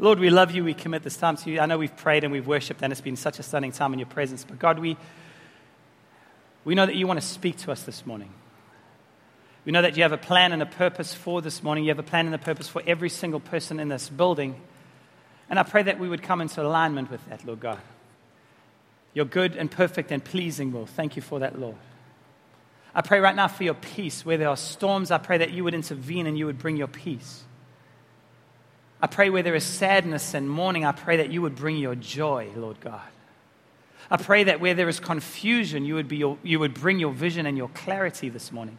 Lord, we love you. We commit this time to you. I know we've prayed and we've worshiped, and it's been such a stunning time in your presence. But God, we, we know that you want to speak to us this morning. We know that you have a plan and a purpose for this morning. You have a plan and a purpose for every single person in this building. And I pray that we would come into alignment with that, Lord God. Your good and perfect and pleasing will. Thank you for that, Lord. I pray right now for your peace. Where there are storms, I pray that you would intervene and you would bring your peace. I pray where there is sadness and mourning, I pray that you would bring your joy, Lord God. I pray that where there is confusion, you would, be your, you would bring your vision and your clarity this morning.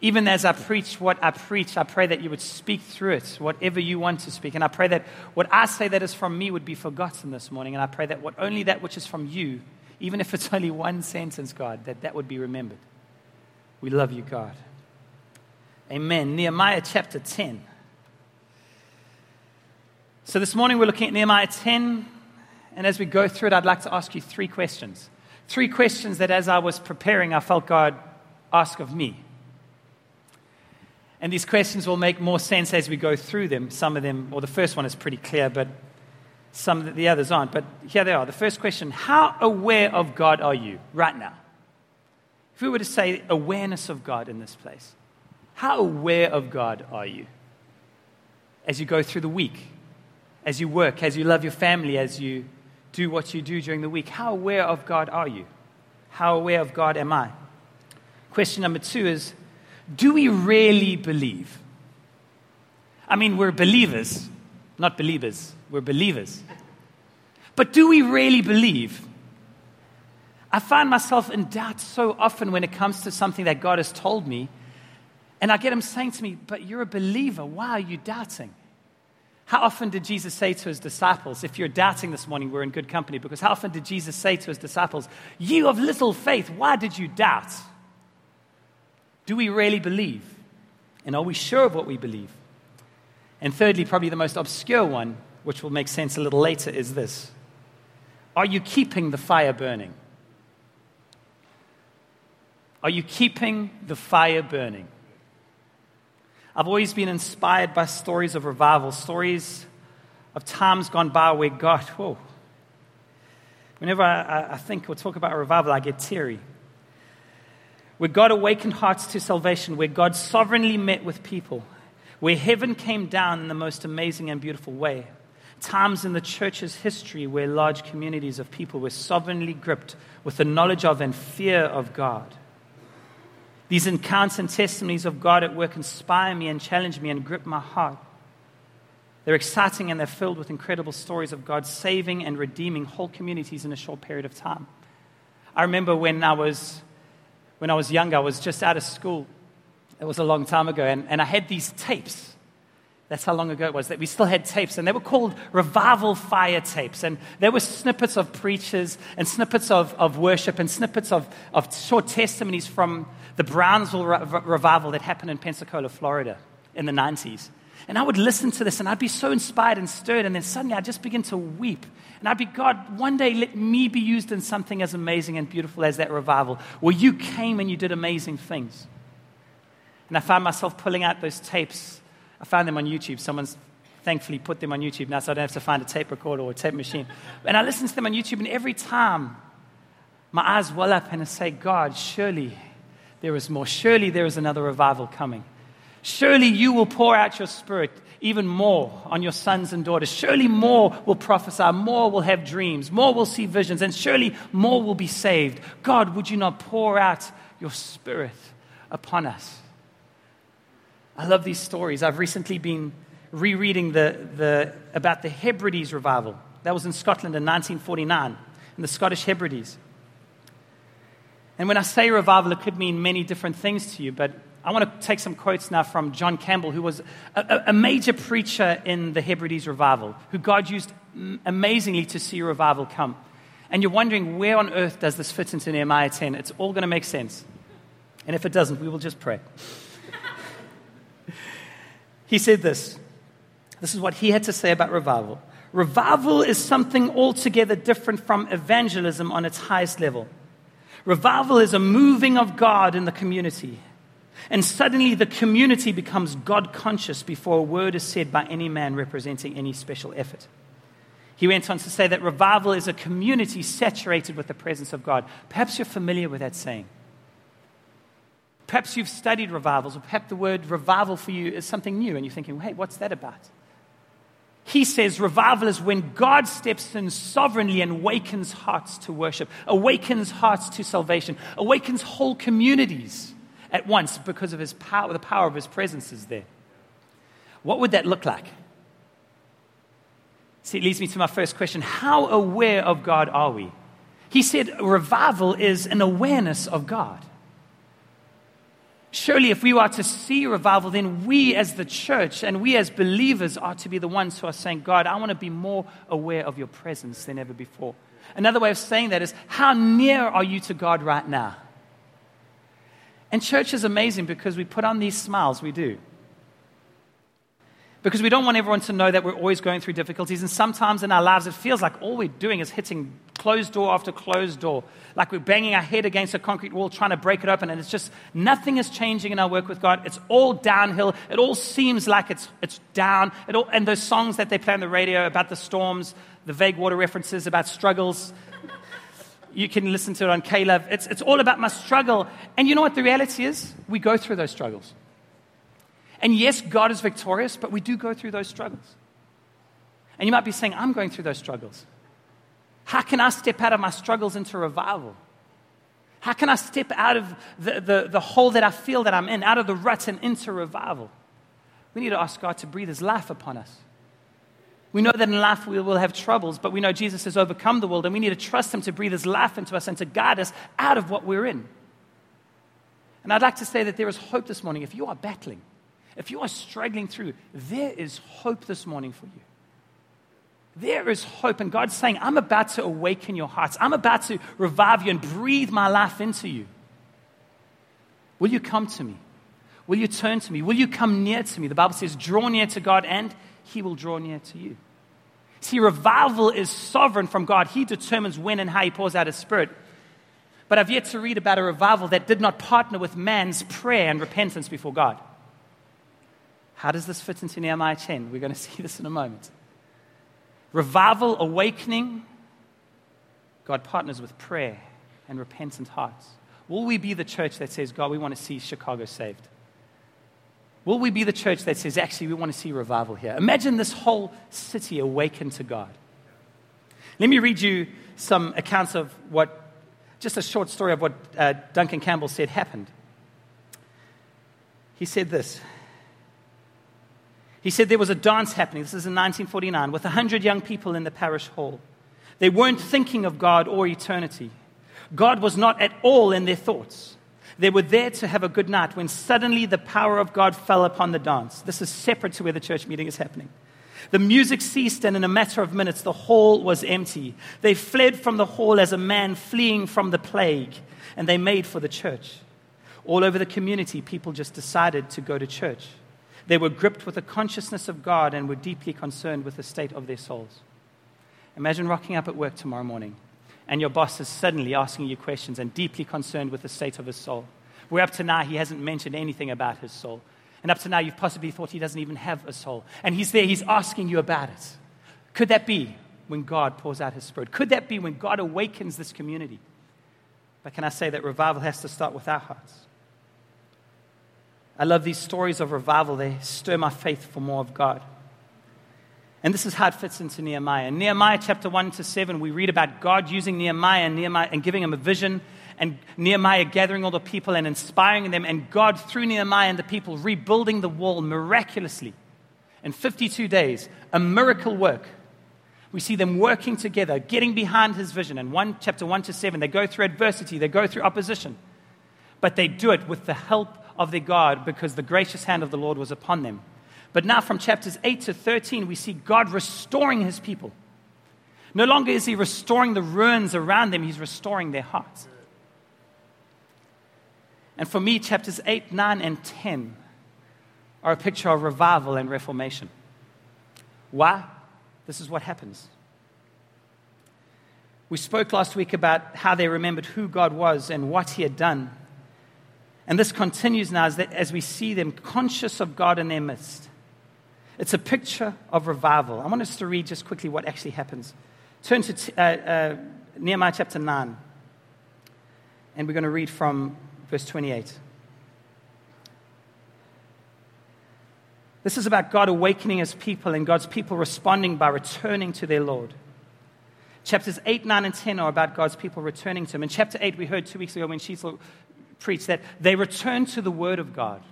Even as I preach what I preach, I pray that you would speak through it, whatever you want to speak. And I pray that what I say that is from me would be forgotten this morning. And I pray that what, only that which is from you, even if it's only one sentence, God, that that would be remembered. We love you, God. Amen. Nehemiah chapter 10. So this morning we're looking at Nehemiah 10. And as we go through it, I'd like to ask you three questions. Three questions that as I was preparing, I felt God ask of me. And these questions will make more sense as we go through them. Some of them, or the first one is pretty clear, but some of the others aren't. But here they are. The first question How aware of God are you right now? If we were to say awareness of God in this place, how aware of God are you as you go through the week, as you work, as you love your family, as you do what you do during the week? How aware of God are you? How aware of God am I? Question number two is do we really believe? I mean, we're believers, not believers, we're believers. But do we really believe? I find myself in doubt so often when it comes to something that God has told me. And I get him saying to me, But you're a believer. Why are you doubting? How often did Jesus say to his disciples, if you're doubting this morning, we're in good company, because how often did Jesus say to his disciples, You of little faith, why did you doubt? Do we really believe? And are we sure of what we believe? And thirdly, probably the most obscure one, which will make sense a little later, is this Are you keeping the fire burning? Are you keeping the fire burning? I've always been inspired by stories of revival, stories of times gone by where God, whoa. Whenever I, I think or talk about revival, I get teary where God awakened hearts to salvation, where God sovereignly met with people, where heaven came down in the most amazing and beautiful way. Times in the church's history where large communities of people were sovereignly gripped with the knowledge of and fear of God. These encounters and testimonies of God at work inspire me and challenge me and grip my heart. They're exciting and they're filled with incredible stories of God saving and redeeming whole communities in a short period of time. I remember when I was when I was younger, I was just out of school. It was a long time ago, and, and I had these tapes. That's how long ago it was that we still had tapes, and they were called revival fire tapes. And there were snippets of preachers and snippets of, of worship and snippets of, of short testimonies from the Brownsville re- revival that happened in Pensacola, Florida in the 90s. And I would listen to this and I'd be so inspired and stirred. And then suddenly I'd just begin to weep. And I'd be, God, one day let me be used in something as amazing and beautiful as that revival, where you came and you did amazing things. And I found myself pulling out those tapes. I found them on YouTube. Someone's thankfully put them on YouTube now, so I don't have to find a tape recorder or a tape machine. And I listen to them on YouTube, and every time my eyes well up and I say, God, surely there is more. Surely there is another revival coming. Surely you will pour out your spirit even more on your sons and daughters. Surely more will prophesy, more will have dreams, more will see visions, and surely more will be saved. God, would you not pour out your spirit upon us? I love these stories. I've recently been rereading the, the, about the Hebrides revival. That was in Scotland in 1949, in the Scottish Hebrides. And when I say revival, it could mean many different things to you, but I want to take some quotes now from John Campbell, who was a, a major preacher in the Hebrides revival, who God used amazingly to see revival come. And you're wondering, where on earth does this fit into Nehemiah 10? It's all going to make sense. And if it doesn't, we will just pray. He said this. This is what he had to say about revival. Revival is something altogether different from evangelism on its highest level. Revival is a moving of God in the community And suddenly the community becomes God conscious before a word is said by any man representing any special effort. He went on to say that revival is a community saturated with the presence of God. Perhaps you're familiar with that saying. Perhaps you've studied revivals, or perhaps the word revival for you is something new, and you're thinking, hey, what's that about? He says revival is when God steps in sovereignly and awakens hearts to worship, awakens hearts to salvation, awakens whole communities at once because of his power, the power of his presence is there. What would that look like? See, it leads me to my first question How aware of God are we? He said revival is an awareness of God. Surely, if we are to see revival, then we as the church and we as believers are to be the ones who are saying, God, I want to be more aware of your presence than ever before. Another way of saying that is, how near are you to God right now? And church is amazing because we put on these smiles, we do. Because we don't want everyone to know that we're always going through difficulties. And sometimes in our lives, it feels like all we're doing is hitting closed door after closed door. Like we're banging our head against a concrete wall trying to break it open. And it's just nothing is changing in our work with God. It's all downhill. It all seems like it's, it's down. It all, and those songs that they play on the radio about the storms, the vague water references about struggles, you can listen to it on K-Love. It's, it's all about my struggle. And you know what the reality is? We go through those struggles. And yes, God is victorious, but we do go through those struggles. And you might be saying, I'm going through those struggles. How can I step out of my struggles into revival? How can I step out of the, the, the hole that I feel that I'm in, out of the rut and into revival? We need to ask God to breathe His life upon us. We know that in life we will have troubles, but we know Jesus has overcome the world, and we need to trust Him to breathe His life into us and to guide us out of what we're in. And I'd like to say that there is hope this morning. If you are battling, if you are struggling through, there is hope this morning for you. There is hope. And God's saying, I'm about to awaken your hearts. I'm about to revive you and breathe my life into you. Will you come to me? Will you turn to me? Will you come near to me? The Bible says, draw near to God and he will draw near to you. See, revival is sovereign from God. He determines when and how he pours out his spirit. But I've yet to read about a revival that did not partner with man's prayer and repentance before God. How does this fit into Nehemiah 10? We're going to see this in a moment. Revival, awakening, God partners with prayer and repentant hearts. Will we be the church that says, God, we want to see Chicago saved? Will we be the church that says, actually, we want to see revival here? Imagine this whole city awakened to God. Let me read you some accounts of what, just a short story of what uh, Duncan Campbell said happened. He said this he said there was a dance happening, this is in 1949, with 100 young people in the parish hall. They weren't thinking of God or eternity. God was not at all in their thoughts. They were there to have a good night when suddenly the power of God fell upon the dance. This is separate to where the church meeting is happening. The music ceased, and in a matter of minutes, the hall was empty. They fled from the hall as a man fleeing from the plague, and they made for the church. All over the community, people just decided to go to church. They were gripped with the consciousness of God and were deeply concerned with the state of their souls. Imagine rocking up at work tomorrow morning and your boss is suddenly asking you questions and deeply concerned with the state of his soul. Where up to now he hasn't mentioned anything about his soul. And up to now you've possibly thought he doesn't even have a soul. And he's there, he's asking you about it. Could that be when God pours out his spirit? Could that be when God awakens this community? But can I say that revival has to start with our hearts? I love these stories of revival. They stir my faith for more of God. And this is how it fits into Nehemiah. In Nehemiah chapter 1 to 7, we read about God using Nehemiah and, Nehemiah and giving him a vision, and Nehemiah gathering all the people and inspiring them, and God, through Nehemiah and the people, rebuilding the wall miraculously in 52 days. A miracle work. We see them working together, getting behind his vision. In one, chapter 1 to 7, they go through adversity, they go through opposition, but they do it with the help of their God because the gracious hand of the Lord was upon them. But now, from chapters 8 to 13, we see God restoring his people. No longer is he restoring the ruins around them, he's restoring their hearts. And for me, chapters 8, 9, and 10 are a picture of revival and reformation. Why? This is what happens. We spoke last week about how they remembered who God was and what he had done And this continues now as, as we see them conscious of God in their midst. It's a picture of revival. I want us to read just quickly what actually happens. Turn to t- uh, uh, Nehemiah chapter 9, and we're going to read from verse 28. This is about God awakening his people and God's people responding by returning to their Lord. Chapters 8, 9, and 10 are about God's people returning to him. In chapter 8, we heard two weeks ago when Sheetal preached that they return to the Word of God.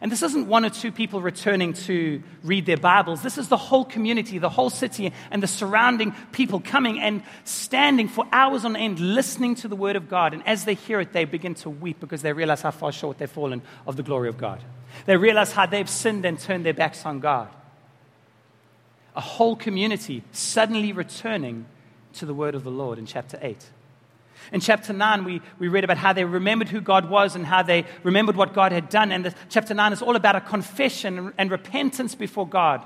And this isn't one or two people returning to read their Bibles. This is the whole community, the whole city, and the surrounding people coming and standing for hours on end listening to the Word of God. And as they hear it, they begin to weep because they realize how far short they've fallen of the glory of God. They realize how they've sinned and turned their backs on God. A whole community suddenly returning to the Word of the Lord in chapter 8. In chapter 9, we, we read about how they remembered who God was and how they remembered what God had done. And the, chapter 9 is all about a confession and, and repentance before God.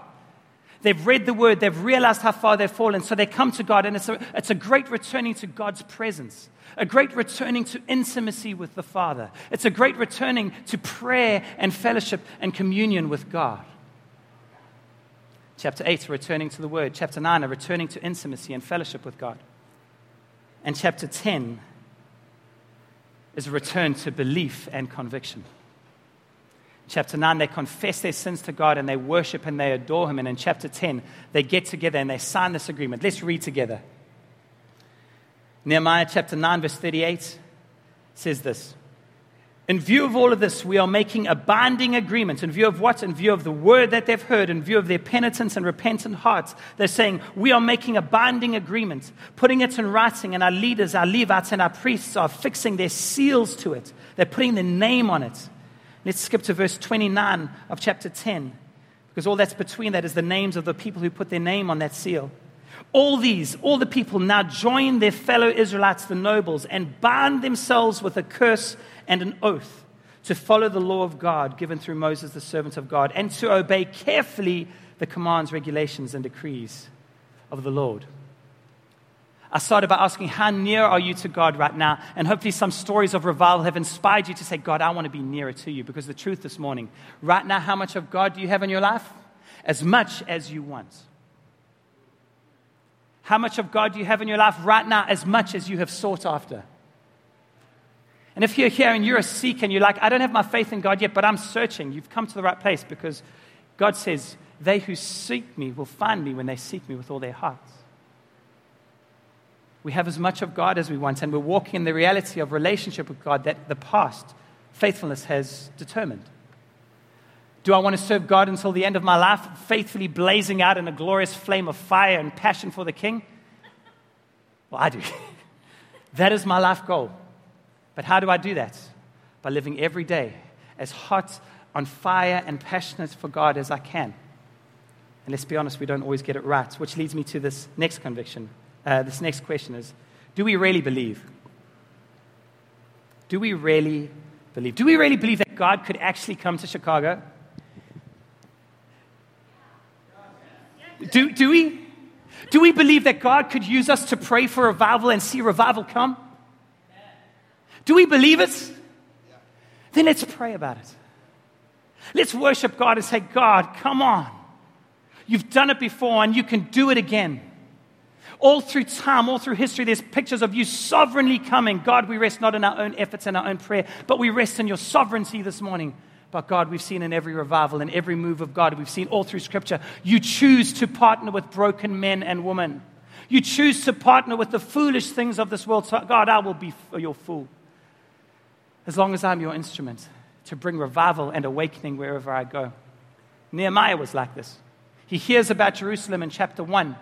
They've read the word, they've realized how far they've fallen, so they come to God, and it's a, it's a great returning to God's presence, a great returning to intimacy with the Father. It's a great returning to prayer and fellowship and communion with God. Chapter 8, returning to the word. Chapter 9, a returning to intimacy and fellowship with God. And chapter 10 is a return to belief and conviction. Chapter 9, they confess their sins to God and they worship and they adore Him. And in chapter 10, they get together and they sign this agreement. Let's read together. Nehemiah chapter 9, verse 38 says this in view of all of this, we are making a binding agreement. In view of what? In view of the word that they've heard, in view of their penitence and repentant hearts. They're saying, We are making a binding agreement, putting it in writing, and our leaders, our Levites, and our priests are fixing their seals to it. They're putting their name on it. Let's skip to verse 29 of chapter 10, because all that's between that is the names of the people who put their name on that seal. All these, all the people now join their fellow Israelites, the nobles, and bind themselves with a curse and an oath to follow the law of God given through Moses, the servant of God, and to obey carefully the commands, regulations, and decrees of the Lord. I started by asking, How near are you to God right now? And hopefully, some stories of revival have inspired you to say, God, I want to be nearer to you. Because the truth this morning, right now, how much of God do you have in your life? As much as you want. How much of God do you have in your life right now? As much as you have sought after. And if you're here and you're a seeker and you're like, I don't have my faith in God yet, but I'm searching, you've come to the right place because God says, They who seek me will find me when they seek me with all their hearts. We have as much of God as we want, and we're walking in the reality of relationship with God that the past faithfulness has determined. Do I want to serve God until the end of my life, faithfully blazing out in a glorious flame of fire and passion for the King? Well, I do. that is my life goal. But how do I do that? By living every day as hot, on fire, and passionate for God as I can. And let's be honest, we don't always get it right, which leads me to this next conviction. Uh, this next question is Do we really believe? Do we really believe? Do we really believe that God could actually come to Chicago? Do, do we? Do we believe that God could use us to pray for revival and see revival come? Do we believe it? Then let's pray about it. Let's worship God and say, God, come on. You've done it before and you can do it again. All through time, all through history, there's pictures of you sovereignly coming. God, we rest not in our own efforts and our own prayer, but we rest in your sovereignty this morning. But God, we've seen in every revival and every move of God, we've seen all through Scripture, you choose to partner with broken men and women. You choose to partner with the foolish things of this world. So, God, I will be your fool as long as I'm your instrument to bring revival and awakening wherever I go. Nehemiah was like this. He hears about Jerusalem in chapter 1,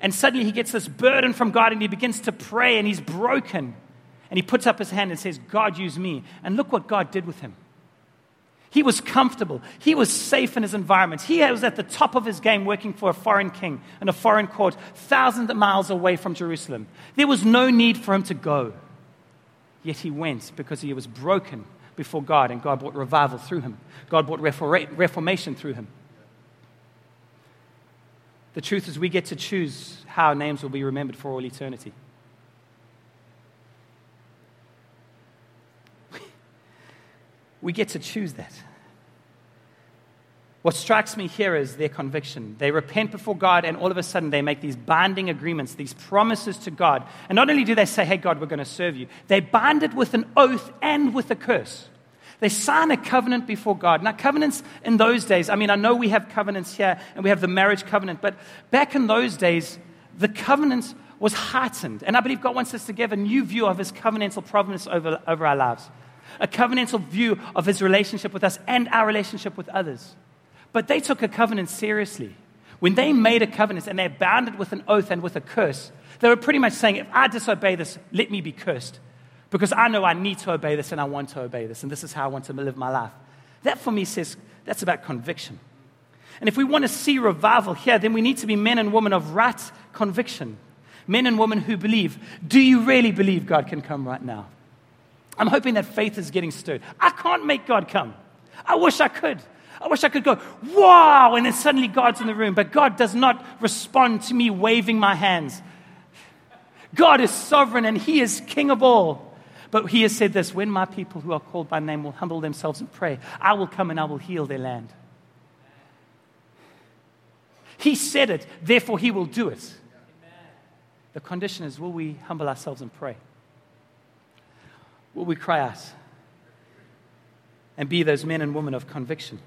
and suddenly he gets this burden from God and he begins to pray and he's broken. And he puts up his hand and says, God, use me. And look what God did with him. He was comfortable. He was safe in his environment. He was at the top of his game working for a foreign king in a foreign court, thousands of miles away from Jerusalem. There was no need for him to go. Yet he went because he was broken before God, and God brought revival through him. God brought reformation through him. The truth is, we get to choose how names will be remembered for all eternity. We get to choose that. What strikes me here is their conviction. They repent before God, and all of a sudden they make these binding agreements, these promises to God. And not only do they say, Hey, God, we're going to serve you, they bind it with an oath and with a curse. They sign a covenant before God. Now, covenants in those days, I mean, I know we have covenants here and we have the marriage covenant, but back in those days, the covenant was heightened. And I believe God wants us to give a new view of his covenantal providence over, over our lives, a covenantal view of his relationship with us and our relationship with others. But they took a covenant seriously. When they made a covenant and they bound it with an oath and with a curse, they were pretty much saying, if I disobey this, let me be cursed. Because I know I need to obey this and I want to obey this, and this is how I want to live my life. That for me says that's about conviction. And if we want to see revival here, then we need to be men and women of right conviction. Men and women who believe. Do you really believe God can come right now? I'm hoping that faith is getting stirred. I can't make God come. I wish I could. I wish I could go, wow, and then suddenly God's in the room. But God does not respond to me waving my hands. God is sovereign and He is King of all. But He has said this when my people who are called by name will humble themselves and pray, I will come and I will heal their land. He said it, therefore He will do it. The condition is will we humble ourselves and pray? Will we cry out and be those men and women of conviction?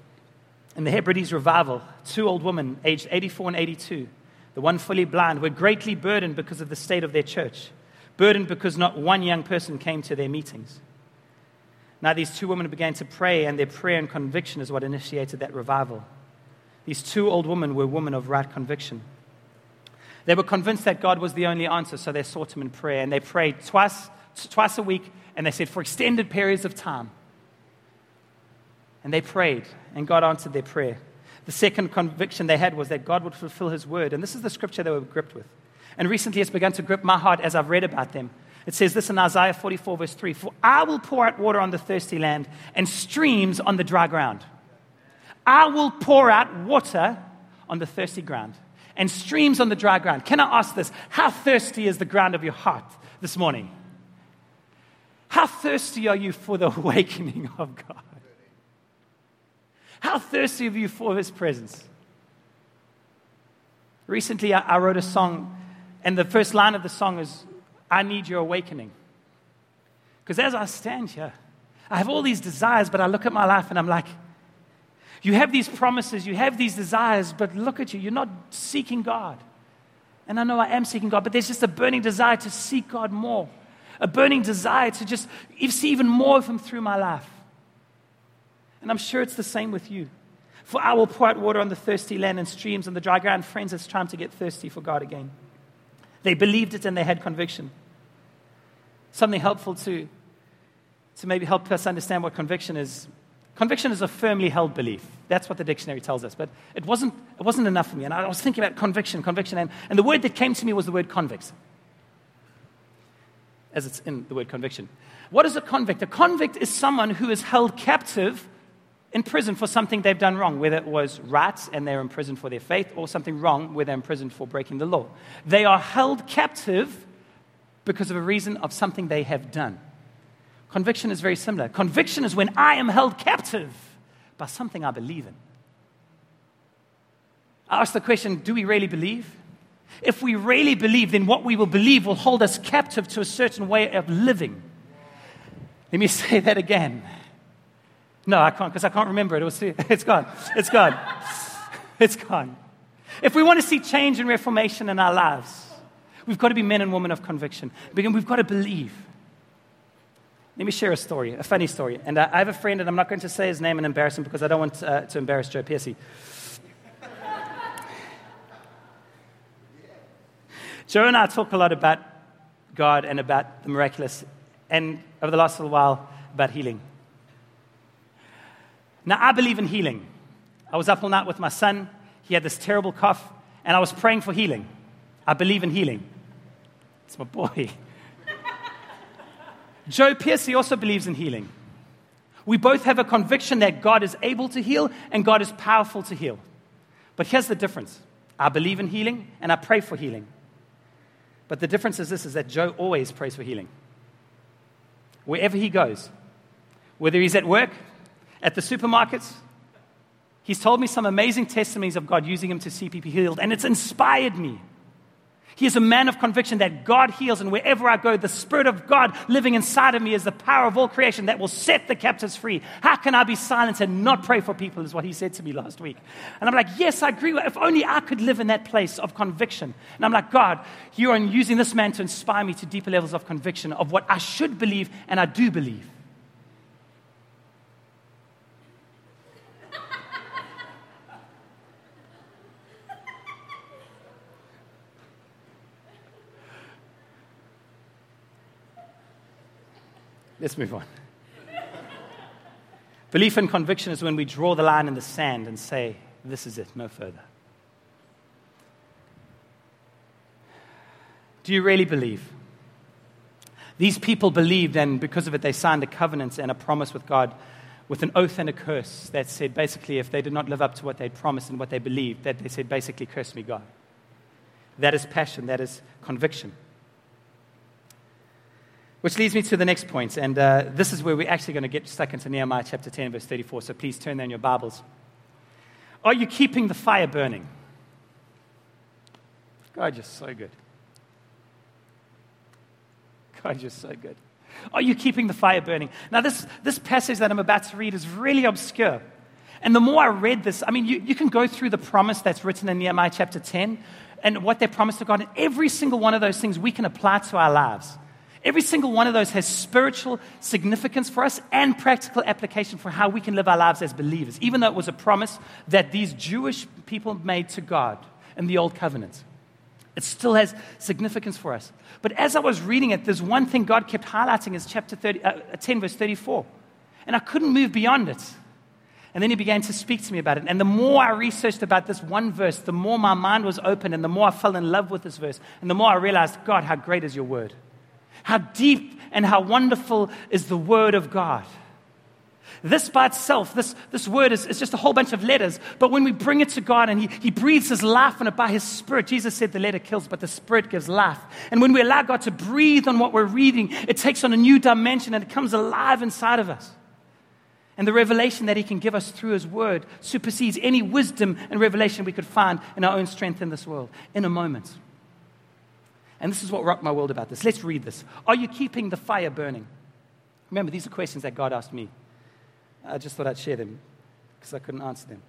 in the Hebrides revival, two old women, aged 84 and 82, the one fully blind, were greatly burdened because of the state of their church, burdened because not one young person came to their meetings. Now, these two women began to pray, and their prayer and conviction is what initiated that revival. These two old women were women of right conviction. They were convinced that God was the only answer, so they sought Him in prayer. And they prayed twice, twice a week, and they said for extended periods of time. And they prayed, and God answered their prayer. The second conviction they had was that God would fulfill his word. And this is the scripture they were gripped with. And recently it's begun to grip my heart as I've read about them. It says this in Isaiah 44, verse 3 For I will pour out water on the thirsty land and streams on the dry ground. I will pour out water on the thirsty ground and streams on the dry ground. Can I ask this? How thirsty is the ground of your heart this morning? How thirsty are you for the awakening of God? How thirsty are you for his presence? Recently, I, I wrote a song, and the first line of the song is, I need your awakening. Because as I stand here, I have all these desires, but I look at my life and I'm like, you have these promises, you have these desires, but look at you, you're not seeking God. And I know I am seeking God, but there's just a burning desire to seek God more, a burning desire to just see even more of Him through my life. And I'm sure it's the same with you. For I will pour out water on the thirsty land and streams on the dry ground. Friends, it's time to get thirsty for God again. They believed it and they had conviction. Something helpful to, to maybe help us understand what conviction is. Conviction is a firmly held belief. That's what the dictionary tells us. But it wasn't, it wasn't enough for me. And I was thinking about conviction, conviction. And, and the word that came to me was the word convict, as it's in the word conviction. What is a convict? A convict is someone who is held captive in prison for something they've done wrong, whether it was rats and they're in prison for their faith, or something wrong where they're in prison for breaking the law. They are held captive because of a reason of something they have done. Conviction is very similar. Conviction is when I am held captive by something I believe in. I ask the question do we really believe? If we really believe, then what we will believe will hold us captive to a certain way of living. Let me say that again. No, I can't because I can't remember it. it was, it's gone. It's gone. It's gone. If we want to see change and reformation in our lives, we've got to be men and women of conviction. We've got to believe. Let me share a story, a funny story. And I have a friend, and I'm not going to say his name and embarrass him because I don't want uh, to embarrass Joe Piercy. Joe and I talk a lot about God and about the miraculous, and over the last little while, about healing. Now, I believe in healing. I was up all night with my son. He had this terrible cough, and I was praying for healing. I believe in healing. It's my boy. Joe Piercy also believes in healing. We both have a conviction that God is able to heal and God is powerful to heal. But here's the difference I believe in healing and I pray for healing. But the difference is this is that Joe always prays for healing. Wherever he goes, whether he's at work, at the supermarkets. He's told me some amazing testimonies of God using him to see people healed, and it's inspired me. He is a man of conviction that God heals, and wherever I go, the Spirit of God living inside of me is the power of all creation that will set the captives free. How can I be silent and not pray for people? Is what he said to me last week. And I'm like, Yes, I agree. If only I could live in that place of conviction. And I'm like, God, you are using this man to inspire me to deeper levels of conviction of what I should believe and I do believe. Let's move on. Belief and conviction is when we draw the line in the sand and say, This is it, no further. Do you really believe? These people believed, and because of it, they signed a covenant and a promise with God with an oath and a curse that said basically, if they did not live up to what they'd promised and what they believed, that they said basically, curse me, God. That is passion, that is conviction. Which leads me to the next point, and uh, this is where we're actually going to get stuck into Nehemiah chapter 10, verse 34. So please turn there in your Bibles. Are you keeping the fire burning? God, you're so good. God, you're so good. Are you keeping the fire burning? Now, this, this passage that I'm about to read is really obscure. And the more I read this, I mean, you, you can go through the promise that's written in Nehemiah chapter 10 and what they promised to God, and every single one of those things we can apply to our lives. Every single one of those has spiritual significance for us and practical application for how we can live our lives as believers, even though it was a promise that these Jewish people made to God in the Old Covenant. It still has significance for us. But as I was reading it, there's one thing God kept highlighting is chapter 30, uh, 10, verse 34. And I couldn't move beyond it. And then he began to speak to me about it. And the more I researched about this one verse, the more my mind was open and the more I fell in love with this verse. And the more I realized, God, how great is your word. How deep and how wonderful is the Word of God. This by itself, this, this word is, is just a whole bunch of letters. But when we bring it to God and he, he breathes His life in it by His Spirit, Jesus said the letter kills, but the Spirit gives life. And when we allow God to breathe on what we're reading, it takes on a new dimension and it comes alive inside of us. And the revelation that He can give us through His Word supersedes any wisdom and revelation we could find in our own strength in this world in a moment. And this is what rocked my world about this. Let's read this. Are you keeping the fire burning? Remember, these are questions that God asked me. I just thought I'd share them because I couldn't answer them.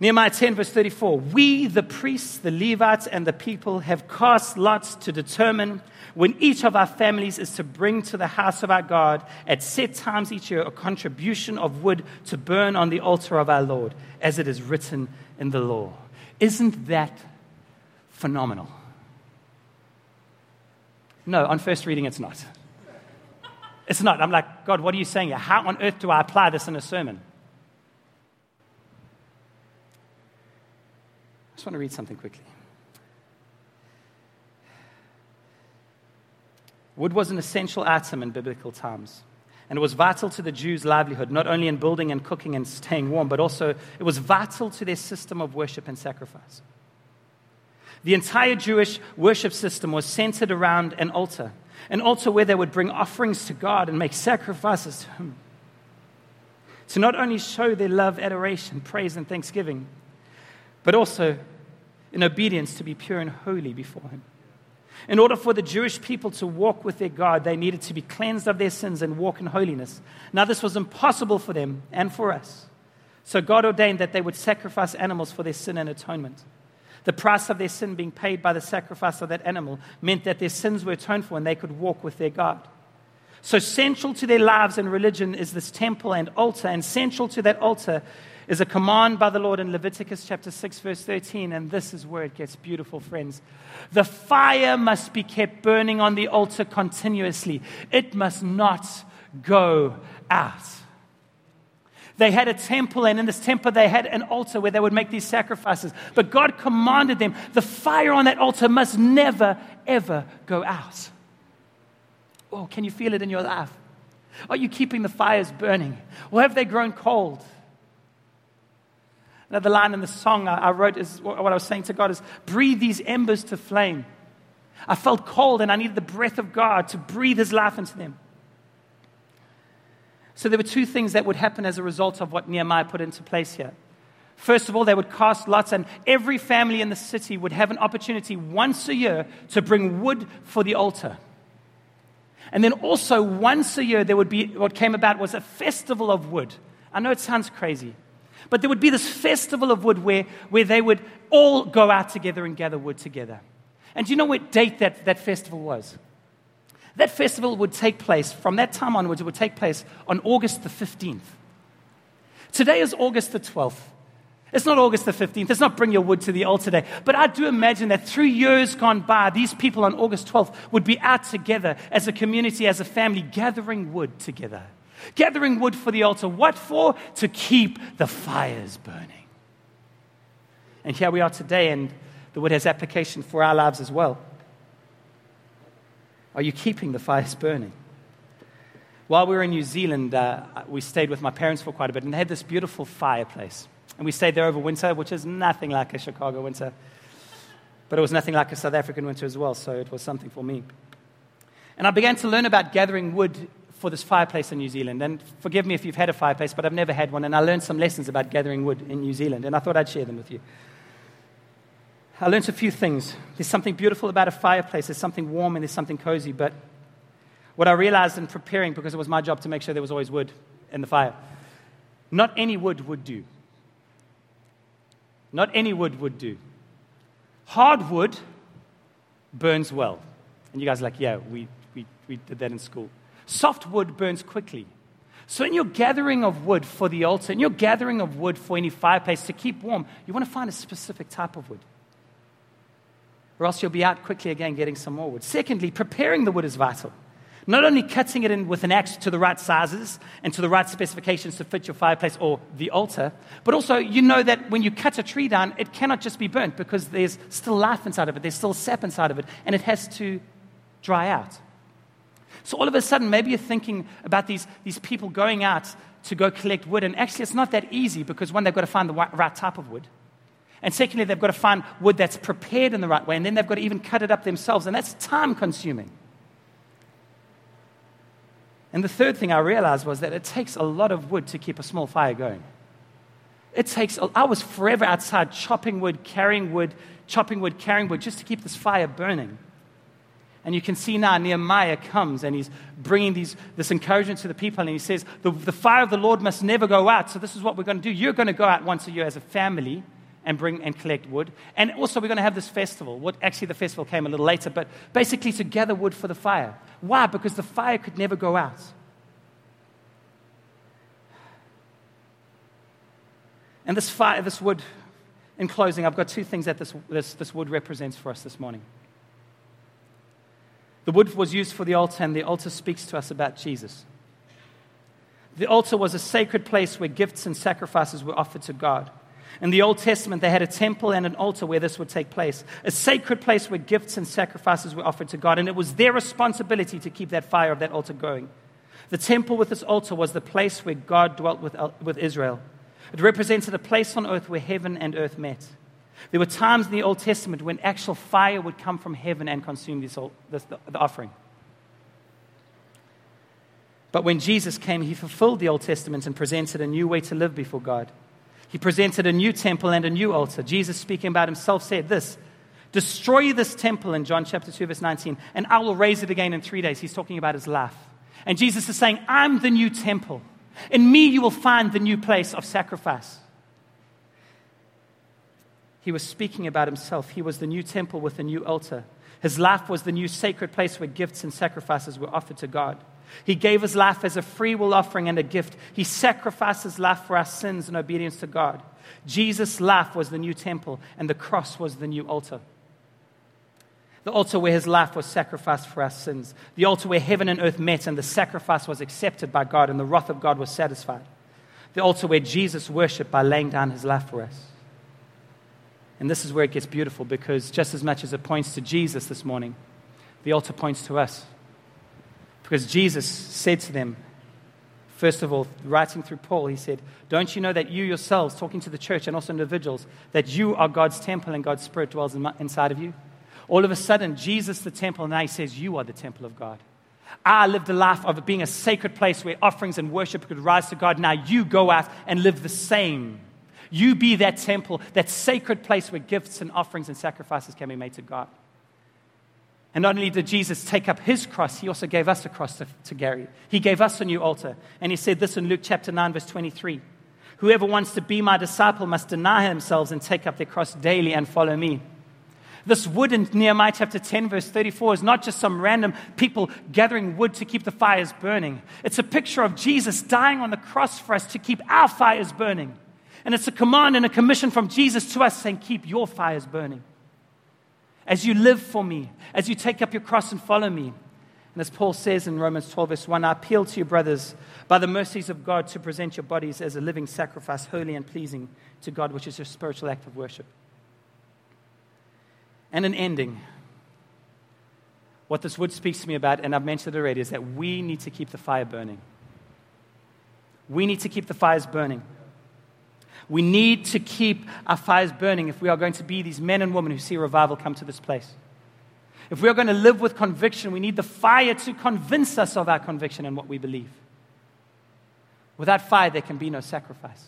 Nehemiah 10, verse 34 We, the priests, the Levites, and the people, have cast lots to determine when each of our families is to bring to the house of our God at set times each year a contribution of wood to burn on the altar of our Lord, as it is written in the law. Isn't that phenomenal? No, on first reading, it's not. It's not. I'm like, God, what are you saying here? How on earth do I apply this in a sermon? I just want to read something quickly. Wood was an essential item in biblical times. And it was vital to the Jews' livelihood, not only in building and cooking and staying warm, but also it was vital to their system of worship and sacrifice. The entire Jewish worship system was centered around an altar, an altar where they would bring offerings to God and make sacrifices to Him. To not only show their love, adoration, praise, and thanksgiving, but also in obedience to be pure and holy before Him. In order for the Jewish people to walk with their God, they needed to be cleansed of their sins and walk in holiness. Now, this was impossible for them and for us. So, God ordained that they would sacrifice animals for their sin and atonement. The price of their sin being paid by the sacrifice of that animal meant that their sins were atoned for and they could walk with their God. So, central to their lives and religion is this temple and altar, and central to that altar is a command by the Lord in Leviticus chapter 6, verse 13. And this is where it gets beautiful, friends. The fire must be kept burning on the altar continuously, it must not go out. They had a temple, and in this temple, they had an altar where they would make these sacrifices. But God commanded them the fire on that altar must never, ever go out. Oh, can you feel it in your life? Are you keeping the fires burning? Or have they grown cold? Another line in the song I wrote is what I was saying to God is breathe these embers to flame. I felt cold and I needed the breath of God to breathe his life into them. So there were two things that would happen as a result of what Nehemiah put into place here. First of all, they would cast lots, and every family in the city would have an opportunity once a year to bring wood for the altar. And then also, once a year, there would be what came about was a festival of wood. I know it sounds crazy, but there would be this festival of wood where, where they would all go out together and gather wood together. And do you know what date that, that festival was? That festival would take place, from that time onwards, it would take place on August the 15th. Today is August the 12th. It's not August the 15th. It's not bring your wood to the altar day. But I do imagine that through years gone by, these people on August 12th would be out together as a community, as a family, gathering wood together. Gathering wood for the altar. What for? To keep the fires burning. And here we are today, and the wood has application for our lives as well. Are you keeping the fires burning? While we were in New Zealand, uh, we stayed with my parents for quite a bit, and they had this beautiful fireplace. And we stayed there over winter, which is nothing like a Chicago winter. But it was nothing like a South African winter as well, so it was something for me. And I began to learn about gathering wood for this fireplace in New Zealand. And forgive me if you've had a fireplace, but I've never had one. And I learned some lessons about gathering wood in New Zealand, and I thought I'd share them with you. I learned a few things. There's something beautiful about a fireplace, there's something warm and there's something cozy. But what I realized in preparing, because it was my job to make sure there was always wood in the fire, not any wood would do. Not any wood would do. Hardwood burns well. And you guys are like, yeah, we, we, we did that in school. Soft wood burns quickly. So, in your gathering of wood for the altar, in your gathering of wood for any fireplace to keep warm, you want to find a specific type of wood or else you'll be out quickly again getting some more wood. Secondly, preparing the wood is vital. Not only cutting it in with an axe to the right sizes and to the right specifications to fit your fireplace or the altar, but also you know that when you cut a tree down, it cannot just be burnt because there's still life inside of it, there's still sap inside of it, and it has to dry out. So all of a sudden, maybe you're thinking about these, these people going out to go collect wood, and actually it's not that easy because one, they've got to find the right type of wood. And secondly, they've got to find wood that's prepared in the right way, and then they've got to even cut it up themselves, and that's time consuming. And the third thing I realized was that it takes a lot of wood to keep a small fire going. It takes, I was forever outside chopping wood, carrying wood, chopping wood, carrying wood, just to keep this fire burning. And you can see now Nehemiah comes and he's bringing these, this encouragement to the people, and he says, the, the fire of the Lord must never go out. So, this is what we're going to do. You're going to go out once a year as a family and bring and collect wood. And also, we're going to have this festival. What actually, the festival came a little later, but basically to gather wood for the fire. Why? Because the fire could never go out. And this fire, this wood, in closing, I've got two things that this, this, this wood represents for us this morning. The wood was used for the altar, and the altar speaks to us about Jesus. The altar was a sacred place where gifts and sacrifices were offered to God. In the Old Testament, they had a temple and an altar where this would take place, a sacred place where gifts and sacrifices were offered to God, and it was their responsibility to keep that fire of that altar going. The temple with this altar was the place where God dwelt with, with Israel. It represented a place on earth where heaven and earth met. There were times in the Old Testament when actual fire would come from heaven and consume this, this, the, the offering. But when Jesus came, he fulfilled the Old Testament and presented a new way to live before God. He presented a new temple and a new altar. Jesus, speaking about himself, said this Destroy this temple in John chapter 2, verse 19, and I will raise it again in three days. He's talking about his life. And Jesus is saying, I'm the new temple. In me, you will find the new place of sacrifice. He was speaking about himself. He was the new temple with a new altar. His life was the new sacred place where gifts and sacrifices were offered to God. He gave his life as a free will offering and a gift. He sacrificed his life for our sins in obedience to God. Jesus' life was the new temple, and the cross was the new altar. The altar where his life was sacrificed for our sins. The altar where heaven and earth met, and the sacrifice was accepted by God, and the wrath of God was satisfied. The altar where Jesus worshiped by laying down his life for us. And this is where it gets beautiful because just as much as it points to Jesus this morning, the altar points to us. Because Jesus said to them, first of all, writing through Paul, he said, Don't you know that you yourselves, talking to the church and also individuals, that you are God's temple and God's Spirit dwells inside of you? All of a sudden, Jesus, the temple, now he says, You are the temple of God. I lived a life of being a sacred place where offerings and worship could rise to God. Now you go out and live the same. You be that temple, that sacred place where gifts and offerings and sacrifices can be made to God. And not only did Jesus take up his cross, he also gave us a cross to, to carry. He gave us a new altar. And he said this in Luke chapter 9, verse 23 Whoever wants to be my disciple must deny themselves and take up their cross daily and follow me. This wood in Nehemiah chapter 10, verse 34, is not just some random people gathering wood to keep the fires burning. It's a picture of Jesus dying on the cross for us to keep our fires burning. And it's a command and a commission from Jesus to us saying, Keep your fires burning. As you live for me, as you take up your cross and follow me. And as Paul says in Romans 12, verse 1, I appeal to you, brothers, by the mercies of God, to present your bodies as a living sacrifice, holy and pleasing to God, which is your spiritual act of worship. And an ending. What this wood speaks to me about, and I've mentioned it already, is that we need to keep the fire burning. We need to keep the fires burning. We need to keep our fires burning if we are going to be these men and women who see revival come to this place. If we are going to live with conviction, we need the fire to convince us of our conviction and what we believe. Without fire, there can be no sacrifice.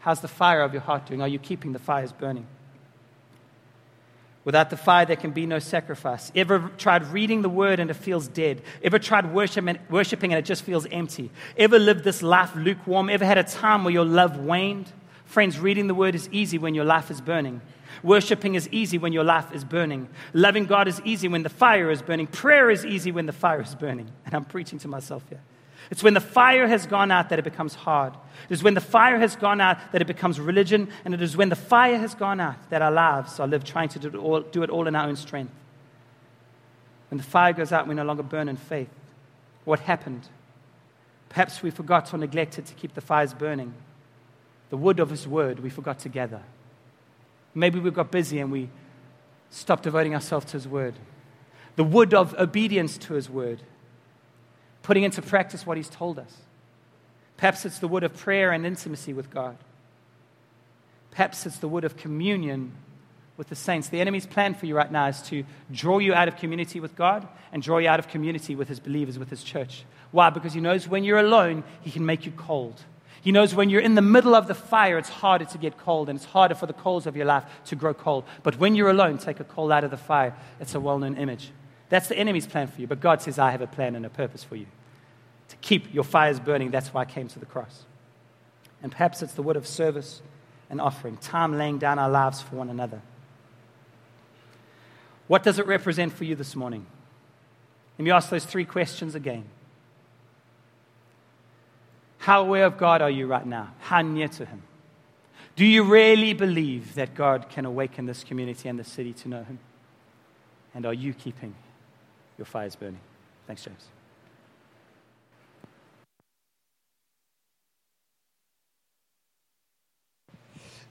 How's the fire of your heart doing? Are you keeping the fires burning? Without the fire, there can be no sacrifice. Ever tried reading the word and it feels dead? Ever tried worshiping and it just feels empty? Ever lived this life lukewarm? Ever had a time where your love waned? Friends, reading the word is easy when your life is burning. Worshipping is easy when your life is burning. Loving God is easy when the fire is burning. Prayer is easy when the fire is burning. And I'm preaching to myself here. It's when the fire has gone out that it becomes hard. It is when the fire has gone out that it becomes religion. And it is when the fire has gone out that our lives are lived trying to do it all, do it all in our own strength. When the fire goes out, we no longer burn in faith. What happened? Perhaps we forgot or neglected to keep the fires burning. The wood of His word we forgot to gather. Maybe we got busy and we stopped devoting ourselves to His word. The wood of obedience to His word putting into practice what He's told us. Perhaps it's the wood of prayer and intimacy with God. Perhaps it's the wood of communion with the saints. The enemy's plan for you right now is to draw you out of community with God and draw you out of community with his believers, with his church. Why? Because he knows when you're alone, he can make you cold. He knows when you're in the middle of the fire, it's harder to get cold and it's harder for the coals of your life to grow cold. But when you're alone, take a coal out of the fire. It's a well known image. That's the enemy's plan for you. But God says, I have a plan and a purpose for you. To keep your fires burning, that's why I came to the cross. And perhaps it's the word of service and offering, time laying down our lives for one another. What does it represent for you this morning? Let me ask those three questions again. How aware of God are you right now? How near to Him? Do you really believe that God can awaken this community and this city to know Him? And are you keeping your fires burning. Thanks, James.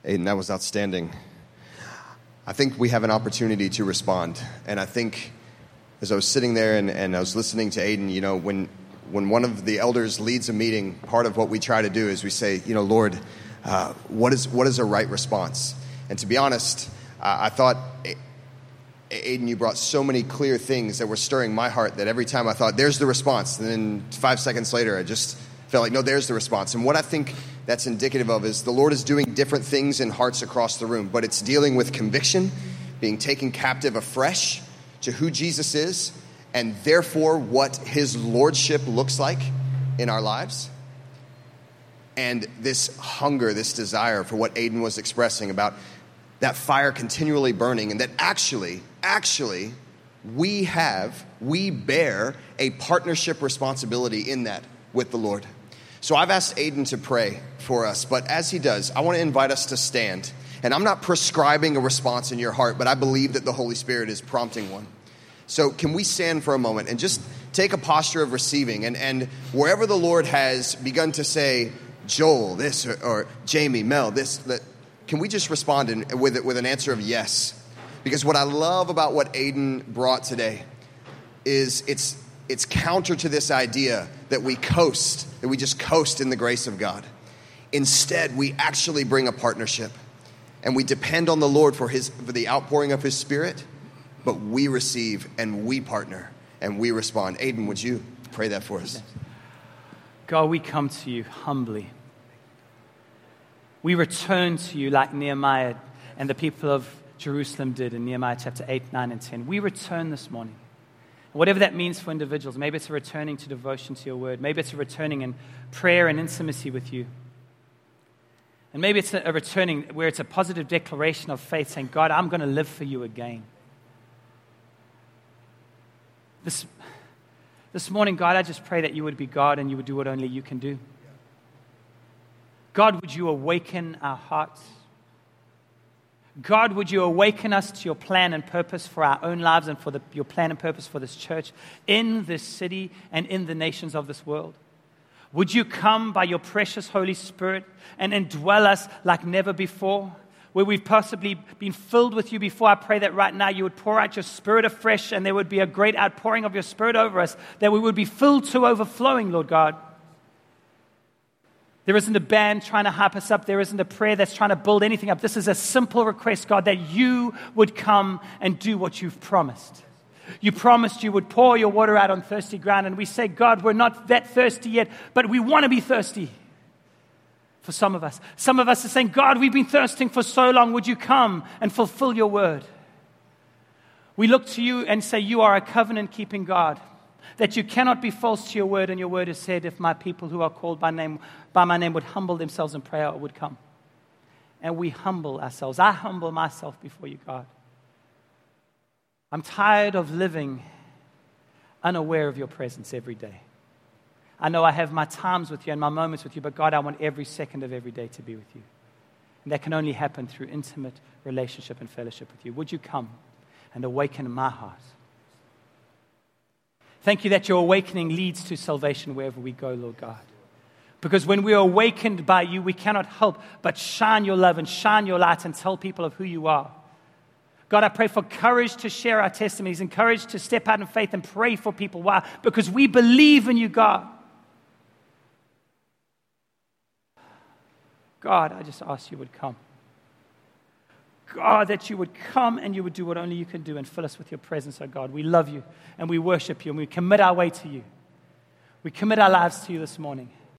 Aiden, that was outstanding. I think we have an opportunity to respond. And I think as I was sitting there and, and I was listening to Aiden, you know, when, when one of the elders leads a meeting, part of what we try to do is we say, you know, Lord, uh, what, is, what is a right response? And to be honest, uh, I thought Aiden, you brought so many clear things that were stirring my heart that every time I thought, there's the response. And then five seconds later, I just felt like, no, there's the response. And what I think that's indicative of is the Lord is doing different things in hearts across the room, but it's dealing with conviction, being taken captive afresh to who Jesus is, and therefore what his lordship looks like in our lives. And this hunger, this desire for what Aiden was expressing about that fire continually burning, and that actually, actually, we have, we bear a partnership responsibility in that with the Lord. So I've asked Aiden to pray for us, but as he does, I want to invite us to stand. And I'm not prescribing a response in your heart, but I believe that the Holy Spirit is prompting one. So, can we stand for a moment and just take a posture of receiving? And, and wherever the Lord has begun to say, Joel, this, or, or Jamie, Mel, this, that, can we just respond in, with, with an answer of yes? Because what I love about what Aiden brought today is it's, it's counter to this idea that we coast, that we just coast in the grace of God. Instead, we actually bring a partnership and we depend on the Lord for, his, for the outpouring of His Spirit, but we receive and we partner. and we respond. Aiden, would you pray that for us? God, we come to you humbly. We return to you like Nehemiah and the people of Jerusalem did in Nehemiah chapter 8, 9, and 10. We return this morning. Whatever that means for individuals, maybe it's a returning to devotion to your word, maybe it's a returning in prayer and intimacy with you. And maybe it's a returning where it's a positive declaration of faith saying, God, I'm going to live for you again. This, this morning, God, I just pray that you would be God and you would do what only you can do. God, would you awaken our hearts? God, would you awaken us to your plan and purpose for our own lives and for the, your plan and purpose for this church in this city and in the nations of this world? Would you come by your precious Holy Spirit and indwell us like never before? Where we've possibly been filled with you before, I pray that right now you would pour out your spirit afresh and there would be a great outpouring of your spirit over us, that we would be filled to overflowing, Lord God. There isn't a band trying to hype us up. There isn't a prayer that's trying to build anything up. This is a simple request, God, that you would come and do what you've promised. You promised you would pour your water out on thirsty ground. And we say, God, we're not that thirsty yet, but we want to be thirsty for some of us. Some of us are saying, God, we've been thirsting for so long. Would you come and fulfill your word? We look to you and say, You are a covenant keeping God that you cannot be false to your word, and your word has said, If my people who are called by, name, by my name would humble themselves in prayer, it would come. And we humble ourselves. I humble myself before you, God. I'm tired of living unaware of your presence every day. I know I have my times with you and my moments with you, but God, I want every second of every day to be with you. And that can only happen through intimate relationship and fellowship with you. Would you come and awaken my heart? Thank you that your awakening leads to salvation wherever we go, Lord God. Because when we are awakened by you, we cannot help but shine your love and shine your light and tell people of who you are. God, I pray for courage to share our testimonies and courage to step out in faith and pray for people. Why? Because we believe in you, God. God, I just ask you would come. God, that you would come and you would do what only you can do and fill us with your presence, oh God. We love you and we worship you and we commit our way to you. We commit our lives to you this morning.